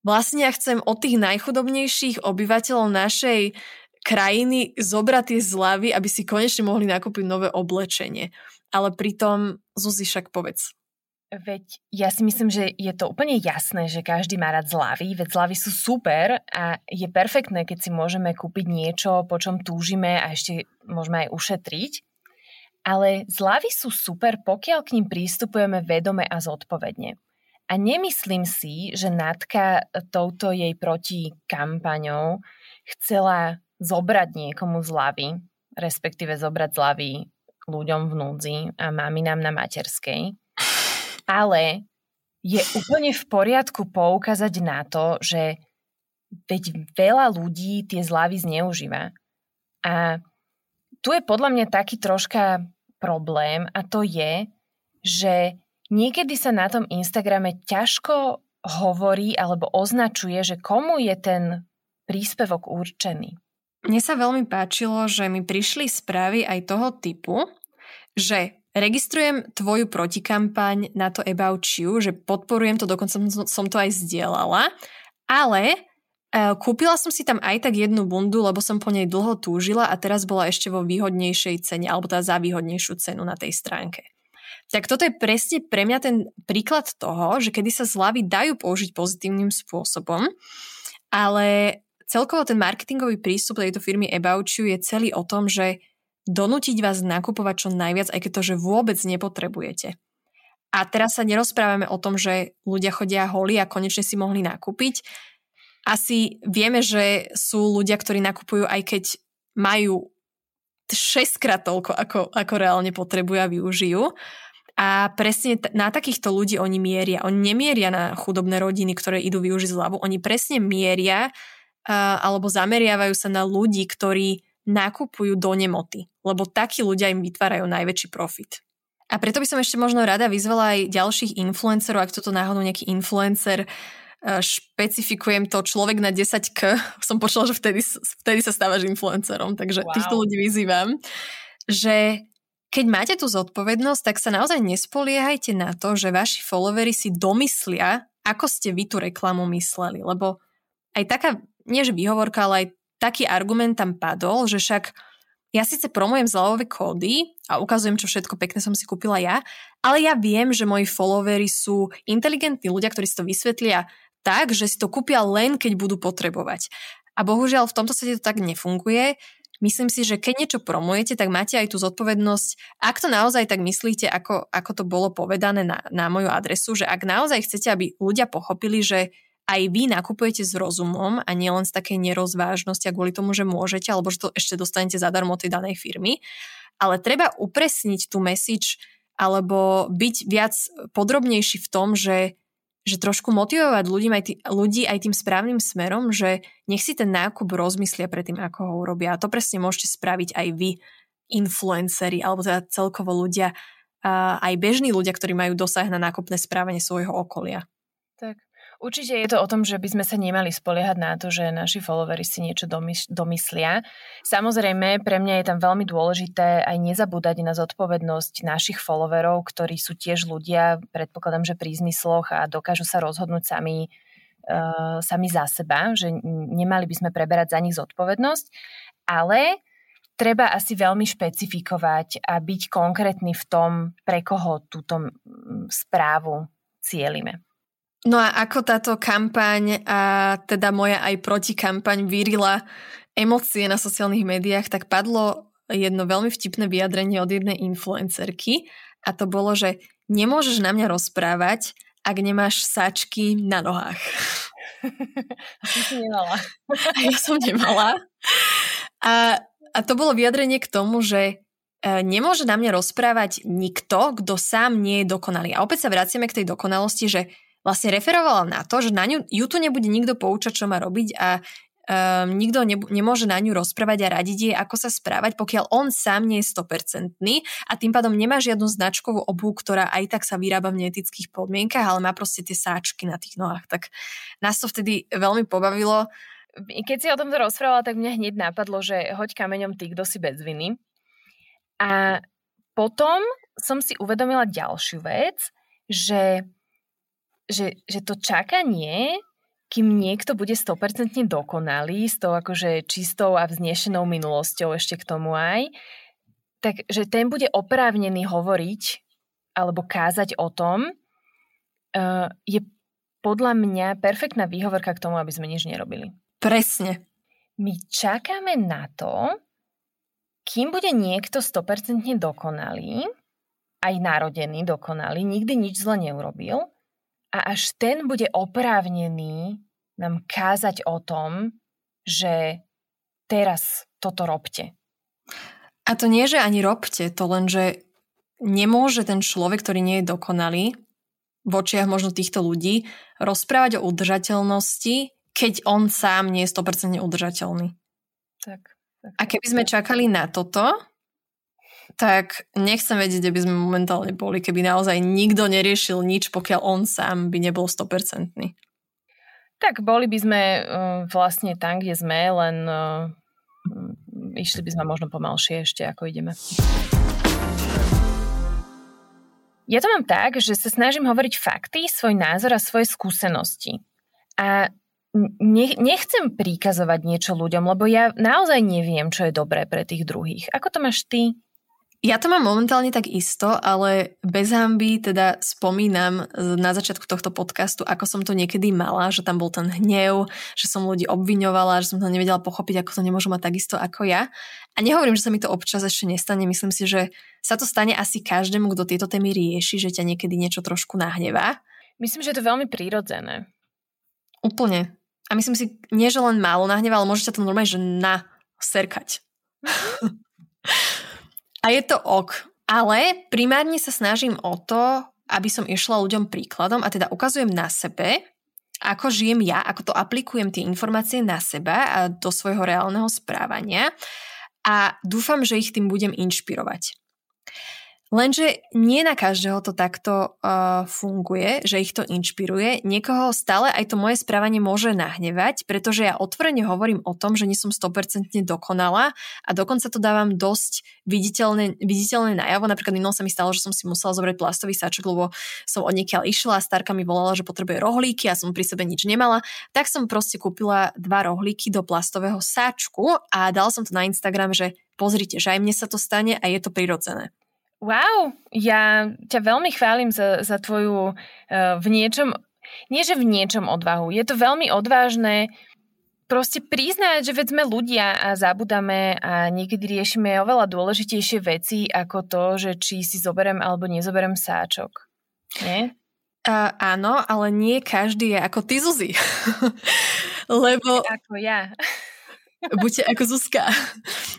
vlastne ja chcem od tých najchudobnejších obyvateľov našej krajiny zobrať tie zľavy, aby si konečne mohli nakúpiť nové oblečenie. Ale pritom, Zuzi, však povedz. Veď ja si myslím, že je to úplne jasné, že každý má rád zľavy, veď zľavy sú super a je perfektné, keď si môžeme kúpiť niečo, po čom túžime a ešte môžeme aj ušetriť. Ale zľavy sú super, pokiaľ k ním prístupujeme vedome a zodpovedne. A nemyslím si, že Natka touto jej proti kampaňou chcela zobrať niekomu zľavy, respektíve zobrať zľavy ľuďom v núdzi a maminám na materskej. Ale je úplne v poriadku poukázať na to, že veď veľa ľudí tie zľavy zneužíva. A tu je podľa mňa taký troška problém a to je, že niekedy sa na tom Instagrame ťažko hovorí alebo označuje, že komu je ten príspevok určený. Mne sa veľmi páčilo, že mi prišli správy aj toho typu, že registrujem tvoju protikampaň na to About You, že podporujem to, dokonca som to aj zdieľala, ale kúpila som si tam aj tak jednu bundu, lebo som po nej dlho túžila a teraz bola ešte vo výhodnejšej cene, alebo teda za výhodnejšiu cenu na tej stránke. Tak toto je presne pre mňa ten príklad toho, že kedy sa zľavy dajú použiť pozitívnym spôsobom, ale celkovo ten marketingový prístup tejto firmy About You je celý o tom, že donútiť vás nakupovať čo najviac, aj keď to, že vôbec nepotrebujete. A teraz sa nerozprávame o tom, že ľudia chodia holí a konečne si mohli nakúpiť asi vieme, že sú ľudia, ktorí nakupujú aj keď majú 6 krát toľko, ako, ako reálne potrebujú a využijú. A presne t- na takýchto ľudí oni mieria. Oni nemieria na chudobné rodiny, ktoré idú využiť zľavu. Oni presne mieria uh, alebo zameriavajú sa na ľudí, ktorí nakupujú do nemoty. Lebo takí ľudia im vytvárajú najväčší profit. A preto by som ešte možno rada vyzvala aj ďalších influencerov, ak toto náhodou nejaký influencer E, špecifikujem to človek na 10k. (laughs) Som počula, že vtedy, vtedy sa stávaš influencerom, takže wow. týchto ľudí vyzývam, že keď máte tú zodpovednosť, tak sa naozaj nespoliehajte na to, že vaši followery si domyslia, ako ste vy tú reklamu mysleli, lebo aj taká, nie že výhovorka, ale aj taký argument tam padol, že však ja síce promujem zľavové kódy a ukazujem, čo všetko pekné som si kúpila ja, ale ja viem, že moji followery sú inteligentní ľudia, ktorí si to vysvetlia tak, že si to kúpia len, keď budú potrebovať. A bohužiaľ v tomto svete to tak nefunguje. Myslím si, že keď niečo promujete, tak máte aj tú zodpovednosť, ak to naozaj tak myslíte, ako, ako to bolo povedané na, na moju adresu, že ak naozaj chcete, aby ľudia pochopili, že aj vy nakupujete s rozumom a nielen z takej nerozvážnosti a kvôli tomu, že môžete, alebo že to ešte dostanete zadarmo tej danej firmy. Ale treba upresniť tú message alebo byť viac podrobnejší v tom, že že trošku motivovať ľudí aj, tý, ľudí aj tým správnym smerom, že nech si ten nákup rozmyslia predtým, ako ho urobia. A to presne môžete spraviť aj vy, influenceri, alebo teda celkovo ľudia, aj bežní ľudia, ktorí majú dosah na nákupné správanie svojho okolia. Určite je to o tom, že by sme sa nemali spoliehať na to, že naši followery si niečo domyslia. Samozrejme, pre mňa je tam veľmi dôležité aj nezabúdať na zodpovednosť našich followerov, ktorí sú tiež ľudia, predpokladám, že pri zmysloch a dokážu sa rozhodnúť sami, uh, sami za seba, že nemali by sme preberať za nich zodpovednosť. Ale treba asi veľmi špecifikovať a byť konkrétny v tom, pre koho túto správu cielime. No a ako táto kampaň a teda moja aj protikampaň vyrila emócie na sociálnych médiách, tak padlo jedno veľmi vtipné vyjadrenie od jednej influencerky a to bolo, že nemôžeš na mňa rozprávať, ak nemáš sáčky na nohách. (laughs) Si nemala. (laughs) A ja som nemala. A, a to bolo vyjadrenie k tomu, že e, nemôže na mňa rozprávať nikto, kto sám nie je dokonalý. A opäť sa vraciame k tej dokonalosti, že vlastne referovala na to, že na ňu, ju tu nebude nikto poučať, čo má robiť a um, nikto ne, nemôže na ňu rozprávať a radiť jej, ako sa správať, pokiaľ on sám nie je 100% a tým pádom nemá žiadnu značkovú obu, ktorá aj tak sa vyrába v neetických podmienkach, ale má proste tie sáčky na tých nohách. Tak nás to vtedy veľmi pobavilo. Keď si o tomto rozprávala, tak mňa hneď napadlo, že hoď kameňom ty, kto si bez viny. A potom som si uvedomila ďalšiu vec, že že, že to čakanie, kým niekto bude 100% dokonalý, s tou akože čistou a vznešenou minulosťou ešte k tomu aj, tak že ten bude oprávnený hovoriť alebo kázať o tom, uh, je podľa mňa perfektná výhovorka k tomu, aby sme nič nerobili. Presne. My čakáme na to, kým bude niekto 100% dokonalý, aj narodený dokonalý, nikdy nič zle neurobil, a až ten bude oprávnený nám kázať o tom, že teraz toto robte. A to nie, že ani robte, to len, že nemôže ten človek, ktorý nie je dokonalý, v očiach možno týchto ľudí, rozprávať o udržateľnosti, keď on sám nie je 100% udržateľný. Tak, tak. A keby sme čakali na toto, tak nechcem vedieť, kde by sme momentálne boli, keby naozaj nikto neriešil nič, pokiaľ on sám by nebol 100%. Tak boli by sme uh, vlastne tam, kde sme, len uh, išli by sme možno pomalšie ešte, ako ideme. Ja to mám tak, že sa snažím hovoriť fakty, svoj názor a svoje skúsenosti. A nechcem príkazovať niečo ľuďom, lebo ja naozaj neviem, čo je dobré pre tých druhých. Ako to máš ty? Ja to mám momentálne tak isto, ale bez hamby teda spomínam na začiatku tohto podcastu, ako som to niekedy mala, že tam bol ten hnev, že som ľudí obviňovala, že som to nevedela pochopiť, ako to nemôžu mať takisto ako ja. A nehovorím, že sa mi to občas ešte nestane, myslím si, že sa to stane asi každému, kto tieto témy rieši, že ťa niekedy niečo trošku nahnevá. Myslím, že je to veľmi prírodzené. Úplne. A myslím si, nie že len málo nahnevá, ale môže ťa to normálne, že na serkať. (laughs) A je to ok. Ale primárne sa snažím o to, aby som išla ľuďom príkladom a teda ukazujem na sebe, ako žijem ja, ako to aplikujem tie informácie na seba a do svojho reálneho správania a dúfam, že ich tým budem inšpirovať. Lenže nie na každého to takto uh, funguje, že ich to inšpiruje. Niekoho stále aj to moje správanie môže nahnevať, pretože ja otvorene hovorím o tom, že nie som 100% dokonalá a dokonca to dávam dosť viditeľné, viditeľné najavo. Napríklad minul sa mi stalo, že som si musela zobrať plastový sáčok, lebo som od niekiaľ išla a starka mi volala, že potrebuje rohlíky a som pri sebe nič nemala. Tak som proste kúpila dva rohlíky do plastového sáčku a dala som to na Instagram, že pozrite, že aj mne sa to stane a je to prirodzené. Wow, ja ťa veľmi chválim za, za tvoju uh, v niečom, nie že v niečom odvahu, je to veľmi odvážne proste priznať, že veď sme ľudia a zabudame a niekedy riešime oveľa dôležitejšie veci ako to, že či si zoberem alebo nezoberem sáčok. Nie? Uh, áno, ale nie každý je ako ty, Zuzi. (laughs) Lebo... Ako ja. Buďte ako Zuzka. (laughs)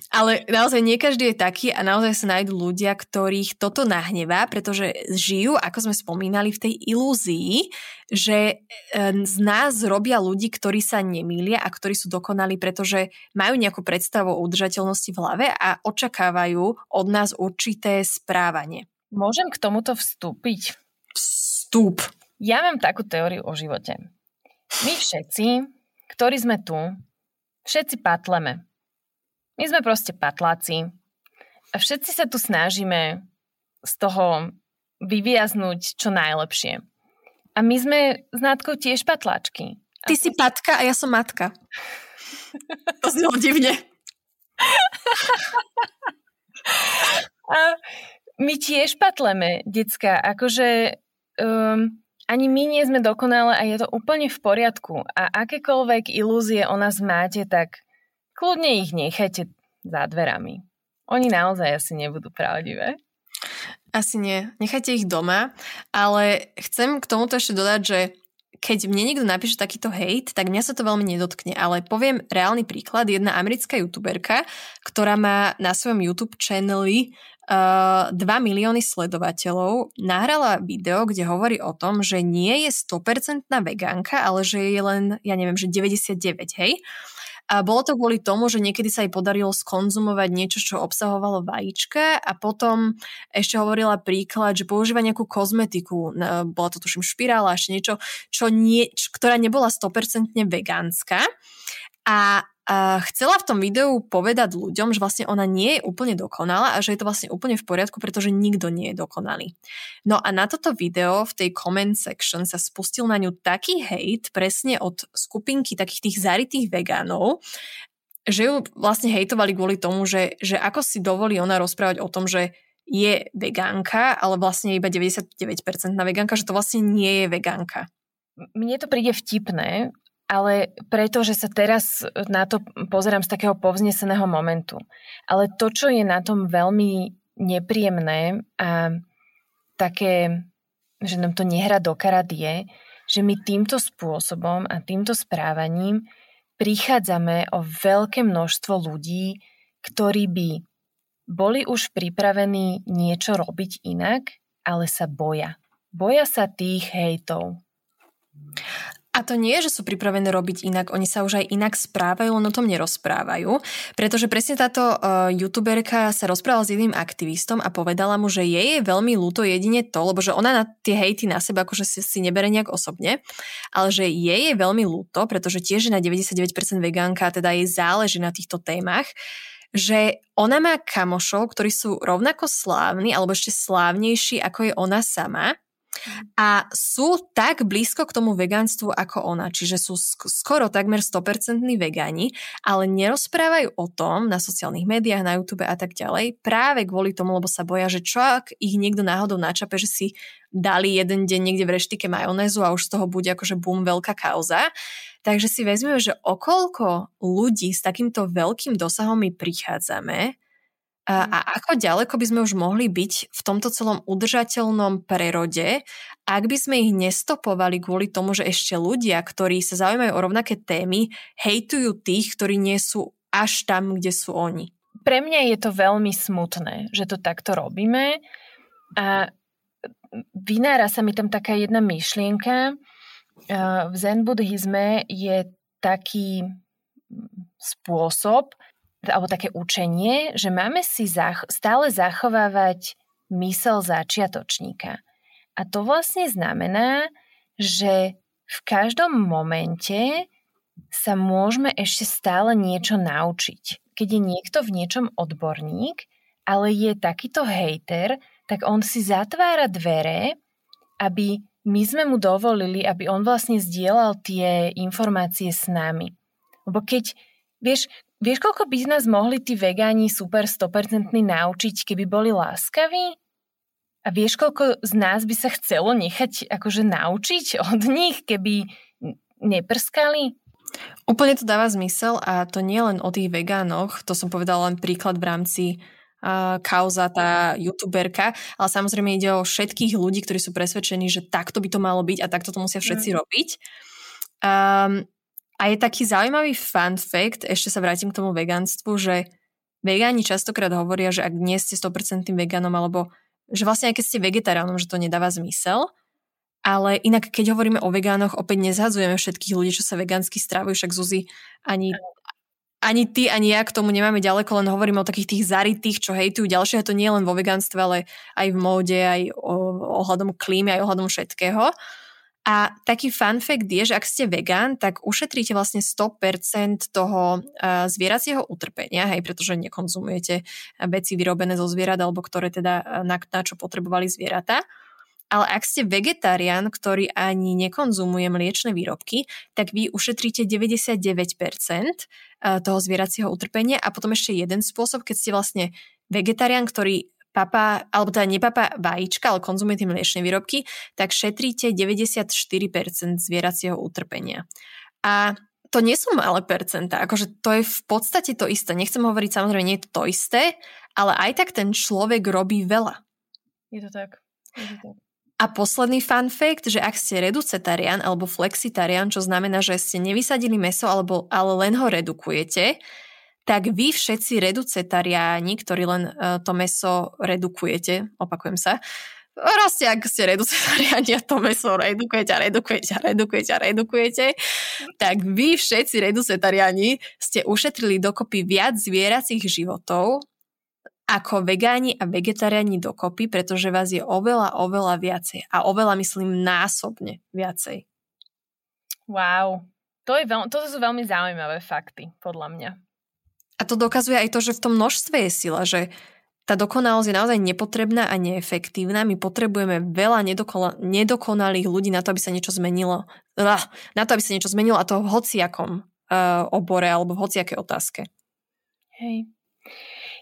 Ale naozaj nie každý je taký a naozaj sa nájdú ľudia, ktorých toto nahnevá, pretože žijú, ako sme spomínali, v tej ilúzii, že z nás robia ľudí, ktorí sa nemýlia a ktorí sú dokonali, pretože majú nejakú predstavu o udržateľnosti v hlave a očakávajú od nás určité správanie. Môžem k tomuto vstúpiť? Vstúp. Ja mám takú teóriu o živote. My všetci, ktorí sme tu, Všetci patleme. My sme proste patláci. A všetci sa tu snažíme z toho vyviaznúť čo najlepšie. A my sme s Nátkou tiež patláčky. Ty si patka a ja som matka. To znelo divne. A my tiež patleme, decka, akože um, ani my nie sme dokonale a je to úplne v poriadku. A akékoľvek ilúzie o nás máte, tak kľudne ich nechajte za dverami. Oni naozaj asi nebudú pravdivé. Asi nie. Nechajte ich doma, ale chcem k tomuto ešte dodať, že keď mne niekto napíše takýto hate, tak mňa sa to veľmi nedotkne, ale poviem reálny príklad. Jedna americká youtuberka, ktorá má na svojom YouTube channeli uh, 2 milióny sledovateľov, nahrala video, kde hovorí o tom, že nie je 100% vegánka, ale že je len, ja neviem, že 99, hej? A bolo to kvôli tomu, že niekedy sa jej podarilo skonzumovať niečo, čo obsahovalo vajíčka a potom ešte hovorila príklad, že používa nejakú kozmetiku, bola to tuším špirála, ešte niečo, čo nie, ktorá nebola 100% vegánska. A a chcela v tom videu povedať ľuďom, že vlastne ona nie je úplne dokonalá a že je to vlastne úplne v poriadku, pretože nikto nie je dokonalý. No a na toto video v tej comment section sa spustil na ňu taký hate presne od skupinky takých tých zaritých vegánov, že ju vlastne hejtovali kvôli tomu, že, že ako si dovolí ona rozprávať o tom, že je vegánka, ale vlastne iba 99% na vegánka, že to vlastne nie je vegánka. Mne to príde vtipné, ale preto, že sa teraz na to pozerám z takého povzneseného momentu. Ale to, čo je na tom veľmi nepríjemné a také, že nám to nehra do karát je, že my týmto spôsobom a týmto správaním prichádzame o veľké množstvo ľudí, ktorí by boli už pripravení niečo robiť inak, ale sa boja. Boja sa tých hejtov. A to nie, že sú pripravené robiť inak, oni sa už aj inak správajú, len o tom nerozprávajú. Pretože presne táto uh, youtuberka sa rozprávala s jedným aktivistom a povedala mu, že jej je veľmi ľúto jedine to, lebo že ona na tie hejty na seba akože si, si nebere nejak osobne, ale že jej je veľmi ľúto, pretože tiež je na 99% vegánka, teda jej záleží na týchto témach, že ona má kamošov, ktorí sú rovnako slávni alebo ešte slávnejší ako je ona sama a sú tak blízko k tomu vegánstvu ako ona, čiže sú skoro takmer 100% vegáni, ale nerozprávajú o tom na sociálnych médiách, na YouTube a tak ďalej, práve kvôli tomu, lebo sa boja, že čo ak ich niekto náhodou načape, že si dali jeden deň niekde v reštike majonézu a už z toho bude akože bum, veľká kauza. Takže si vezmeme, že okolko ľudí s takýmto veľkým dosahom my prichádzame, a, a ako ďaleko by sme už mohli byť v tomto celom udržateľnom prerode, ak by sme ich nestopovali kvôli tomu, že ešte ľudia, ktorí sa zaujímajú o rovnaké témy, hejtujú tých, ktorí nie sú až tam, kde sú oni. Pre mňa je to veľmi smutné, že to takto robíme a vynára sa mi tam taká jedna myšlienka. V zen buddhizme je taký spôsob, alebo také učenie, že máme si zach- stále zachovávať mysel začiatočníka. A to vlastne znamená, že v každom momente sa môžeme ešte stále niečo naučiť. Keď je niekto v niečom odborník, ale je takýto hejter, tak on si zatvára dvere, aby my sme mu dovolili, aby on vlastne zdieľal tie informácie s nami. Lebo keď, vieš, Vieš, koľko by nás mohli tí vegáni super 100% naučiť, keby boli láskaví? A vieš, koľko z nás by sa chcelo nechať akože naučiť od nich, keby neprskali? Úplne to dáva zmysel a to nie len o tých vegánoch, to som povedala len príklad v rámci uh, kauza tá youtuberka, ale samozrejme ide o všetkých ľudí, ktorí sú presvedčení, že takto by to malo byť a takto to musia všetci mm. robiť. Um, a je taký zaujímavý fun fact, ešte sa vrátim k tomu vegánstvu, že vegáni častokrát hovoria, že ak nie ste 100% vegánom, alebo že vlastne aj keď ste vegetariánom, že to nedáva zmysel. Ale inak, keď hovoríme o vegánoch, opäť nezhadzujeme všetkých ľudí, čo sa vegánsky strávajú, však Zuzi ani, ani ty, ani ja k tomu nemáme ďaleko, len hovoríme o takých tých zaritých, čo hejtujú ďalšie, a to nie len vo vegánstve, ale aj v móde, aj ohľadom klímy, aj ohľadom všetkého. A taký fun fact je, že ak ste vegán, tak ušetríte vlastne 100% toho zvieracieho utrpenia, hej, pretože nekonzumujete veci vyrobené zo zvierat alebo ktoré teda na, na čo potrebovali zvieratá. Ale ak ste vegetarián, ktorý ani nekonzumuje mliečne výrobky, tak vy ušetríte 99% eh, toho zvieracieho utrpenia a potom ešte jeden spôsob, keď ste vlastne vegetarián, ktorý papa, alebo teda nepapa vajíčka, ale konzumuje tie mliečne výrobky, tak šetríte 94% zvieracieho utrpenia. A to nie sú malé percentá, akože to je v podstate to isté. Nechcem hovoriť, samozrejme, nie je to to isté, ale aj tak ten človek robí veľa. Je to tak. Je to tak. A posledný fun fact, že ak ste reducetarian alebo flexitarian, čo znamená, že ste nevysadili meso, alebo, ale len ho redukujete, tak vy všetci reducetariáni, ktorí len uh, to meso redukujete, opakujem sa, Proste, ak ste reducetariáni a to meso redukujete a redukujete a redukujete a redukujete, tak vy všetci reducetariáni ste ušetrili dokopy viac zvieracích životov ako vegáni a vegetariáni dokopy, pretože vás je oveľa, oveľa viacej. A oveľa, myslím, násobne viacej. Wow. To je veľ- toto sú veľmi zaujímavé fakty, podľa mňa. A to dokazuje aj to, že v tom množstve je sila, že tá dokonalosť je naozaj nepotrebná a neefektívna. My potrebujeme veľa nedokonalých ľudí na to, aby sa niečo zmenilo. Na to, aby sa niečo zmenilo a to v hociakom uh, obore alebo v hociakej otázke. Hej.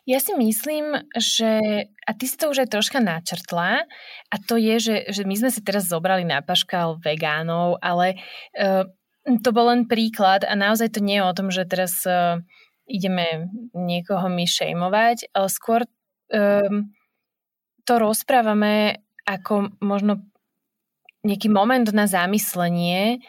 Ja si myslím, že, a ty si to už aj troška načrtla, a to je, že, že my sme si teraz zobrali na paškal vegánov, ale uh, to bol len príklad a naozaj to nie je o tom, že teraz uh, ideme niekoho my šejmovať, ale skôr um, to rozprávame ako možno nejaký moment na zamyslenie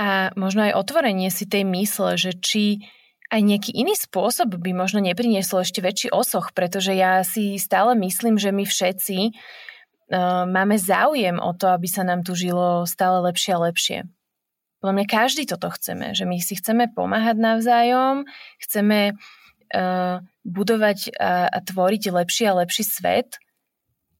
a možno aj otvorenie si tej mysle, že či aj nejaký iný spôsob by možno nepriniesol ešte väčší osoch, pretože ja si stále myslím, že my všetci uh, máme záujem o to, aby sa nám tu žilo stále lepšie a lepšie. Podľa mňa každý toto chceme, že my si chceme pomáhať navzájom, chceme uh, budovať a, a tvoriť lepší a lepší svet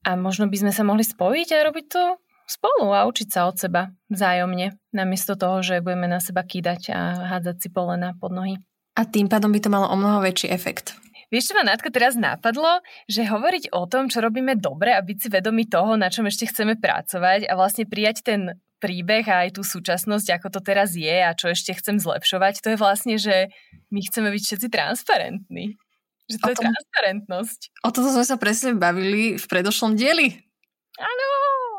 a možno by sme sa mohli spojiť a robiť to spolu a učiť sa od seba vzájomne, namiesto toho, že budeme na seba kýdať a hádzať si polena pod nohy. A tým pádom by to malo o mnoho väčší efekt. Vieš, čo ma Nátka teraz napadlo? Že hovoriť o tom, čo robíme dobre a byť si vedomi toho, na čom ešte chceme pracovať a vlastne prijať ten príbeh a aj tú súčasnosť, ako to teraz je a čo ešte chcem zlepšovať, to je vlastne, že my chceme byť všetci transparentní. Že to o je tom, transparentnosť. O toto sme sa presne bavili v predošlom dieli. Áno.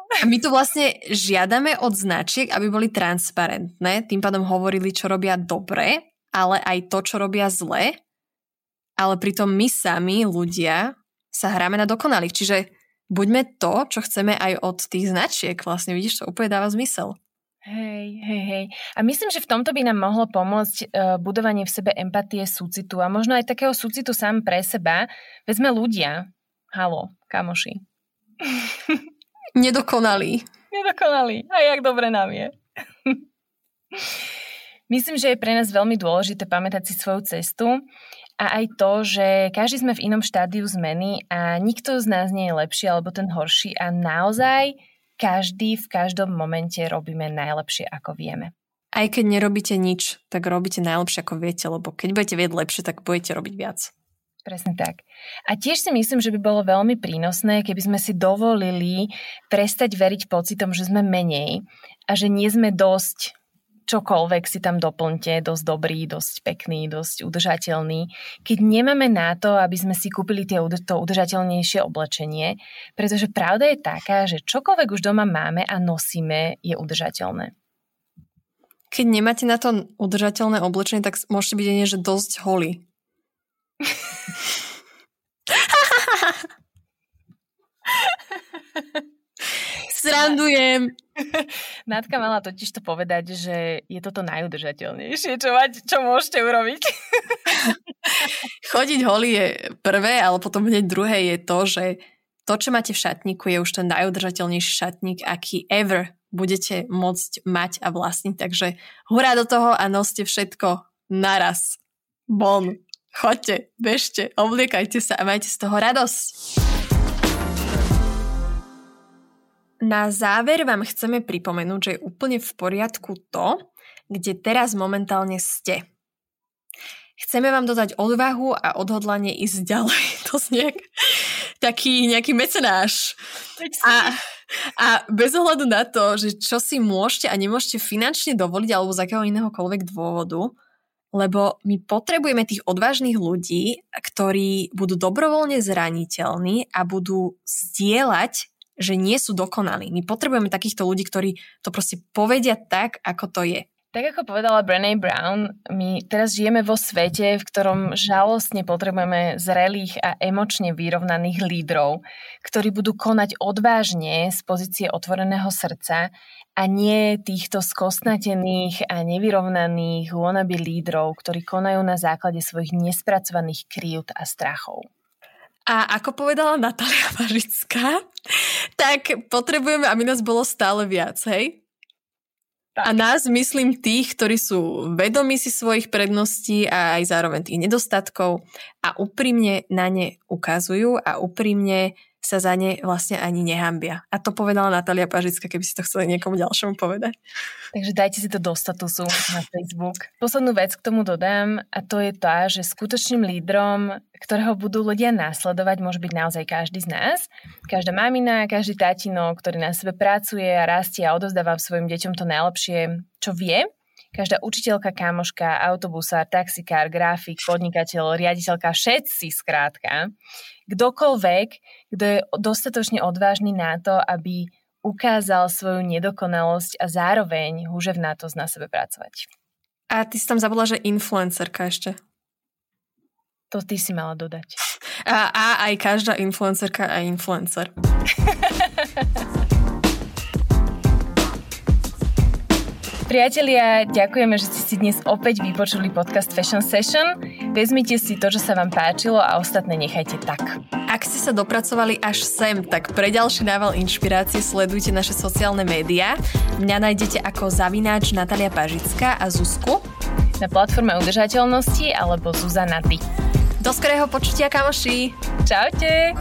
A my tu vlastne žiadame od značiek, aby boli transparentné, tým pádom hovorili, čo robia dobre, ale aj to, čo robia zle. Ale pritom my sami, ľudia, sa hráme na dokonalých. Čiže buďme to, čo chceme aj od tých značiek. Vlastne vidíš, to úplne dáva zmysel. Hej, hej, hej. A myslím, že v tomto by nám mohlo pomôcť uh, budovanie v sebe empatie, súcitu a možno aj takého súcitu sám pre seba. Veď sme ľudia. Halo, kamoši. (laughs) Nedokonalí. Nedokonalí. A jak dobre nám je. (laughs) myslím, že je pre nás veľmi dôležité pamätať si svoju cestu a aj to, že každý sme v inom štádiu zmeny a nikto z nás nie je lepší alebo ten horší a naozaj každý v každom momente robíme najlepšie, ako vieme. Aj keď nerobíte nič, tak robíte najlepšie, ako viete, lebo keď budete vieť lepšie, tak budete robiť viac. Presne tak. A tiež si myslím, že by bolo veľmi prínosné, keby sme si dovolili prestať veriť pocitom, že sme menej a že nie sme dosť čokoľvek si tam doplňte, dosť dobrý, dosť pekný, dosť udržateľný, keď nemáme na to, aby sme si kúpili tie, to udržateľnejšie oblečenie, pretože pravda je taká, že čokoľvek už doma máme a nosíme, je udržateľné. Keď nemáte na to udržateľné oblečenie, tak môžete byť aj že dosť holý. (laughs) Srandujem. (laughs) Natka mala totiž to povedať, že je toto najudržateľnejšie, čo, mať, čo môžete urobiť. (laughs) Chodiť holý je prvé, ale potom hneď druhé je to, že to, čo máte v šatníku, je už ten najudržateľnejší šatník, aký ever budete môcť mať a vlastniť. Takže hurá do toho a noste všetko naraz. Bon. Choďte, bežte, obliekajte sa a majte z toho radosť. Na záver vám chceme pripomenúť, že je úplne v poriadku to, kde teraz momentálne ste. Chceme vám dodať odvahu a odhodlanie ísť ďalej. (laughs) To znie taký nejaký mecenáš. A A bez ohľadu na to, že čo si môžete a nemôžete finančne dovoliť alebo z akého inéhokoľvek dôvodu, lebo my potrebujeme tých odvážnych ľudí, ktorí budú dobrovoľne zraniteľní a budú zdieľať, že nie sú dokonalí. My potrebujeme takýchto ľudí, ktorí to proste povedia tak, ako to je. Tak ako povedala Brené Brown, my teraz žijeme vo svete, v ktorom žalostne potrebujeme zrelých a emočne vyrovnaných lídrov, ktorí budú konať odvážne z pozície otvoreného srdca a nie týchto skostnatených a nevyrovnaných wannabe lídrov, ktorí konajú na základe svojich nespracovaných kryút a strachov. A ako povedala Natália Mažická, tak potrebujeme, aby nás bolo stále viac, hej? Tak. A nás myslím tých, ktorí sú vedomí si svojich predností a aj zároveň tých nedostatkov a úprimne na ne ukazujú a úprimne sa za ne vlastne ani nehambia. A to povedala Natália Pažická, keby si to chceli niekomu ďalšomu povedať. Takže dajte si to do statusu na Facebook. Poslednú vec k tomu dodám a to je tá, že skutočným lídrom, ktorého budú ľudia následovať, môže byť naozaj každý z nás. Každá mamina, každý tatino, ktorý na sebe pracuje a rastie a odozdáva svojim deťom to najlepšie, čo vie, každá učiteľka, kamoška, autobusár, taxikár, grafik, podnikateľ, riaditeľka, všetci skrátka, kdokoľvek, kto je dostatočne odvážny na to, aby ukázal svoju nedokonalosť a zároveň húževnátosť na sebe pracovať. A ty si tam zabudla, že influencerka ešte. To ty si mala dodať. A, a aj každá influencerka a influencer. (laughs) Priatelia, ďakujeme, že ste si dnes opäť vypočuli podcast Fashion Session. Vezmite si to, čo sa vám páčilo a ostatné nechajte tak. Ak ste sa dopracovali až sem, tak pre ďalší nával inšpirácie sledujte naše sociálne médiá. Mňa nájdete ako zavináč Natalia Pažická a Zuzku na platforme udržateľnosti alebo Zuzana Ty. Do skorého počutia, kamoši! Čaute!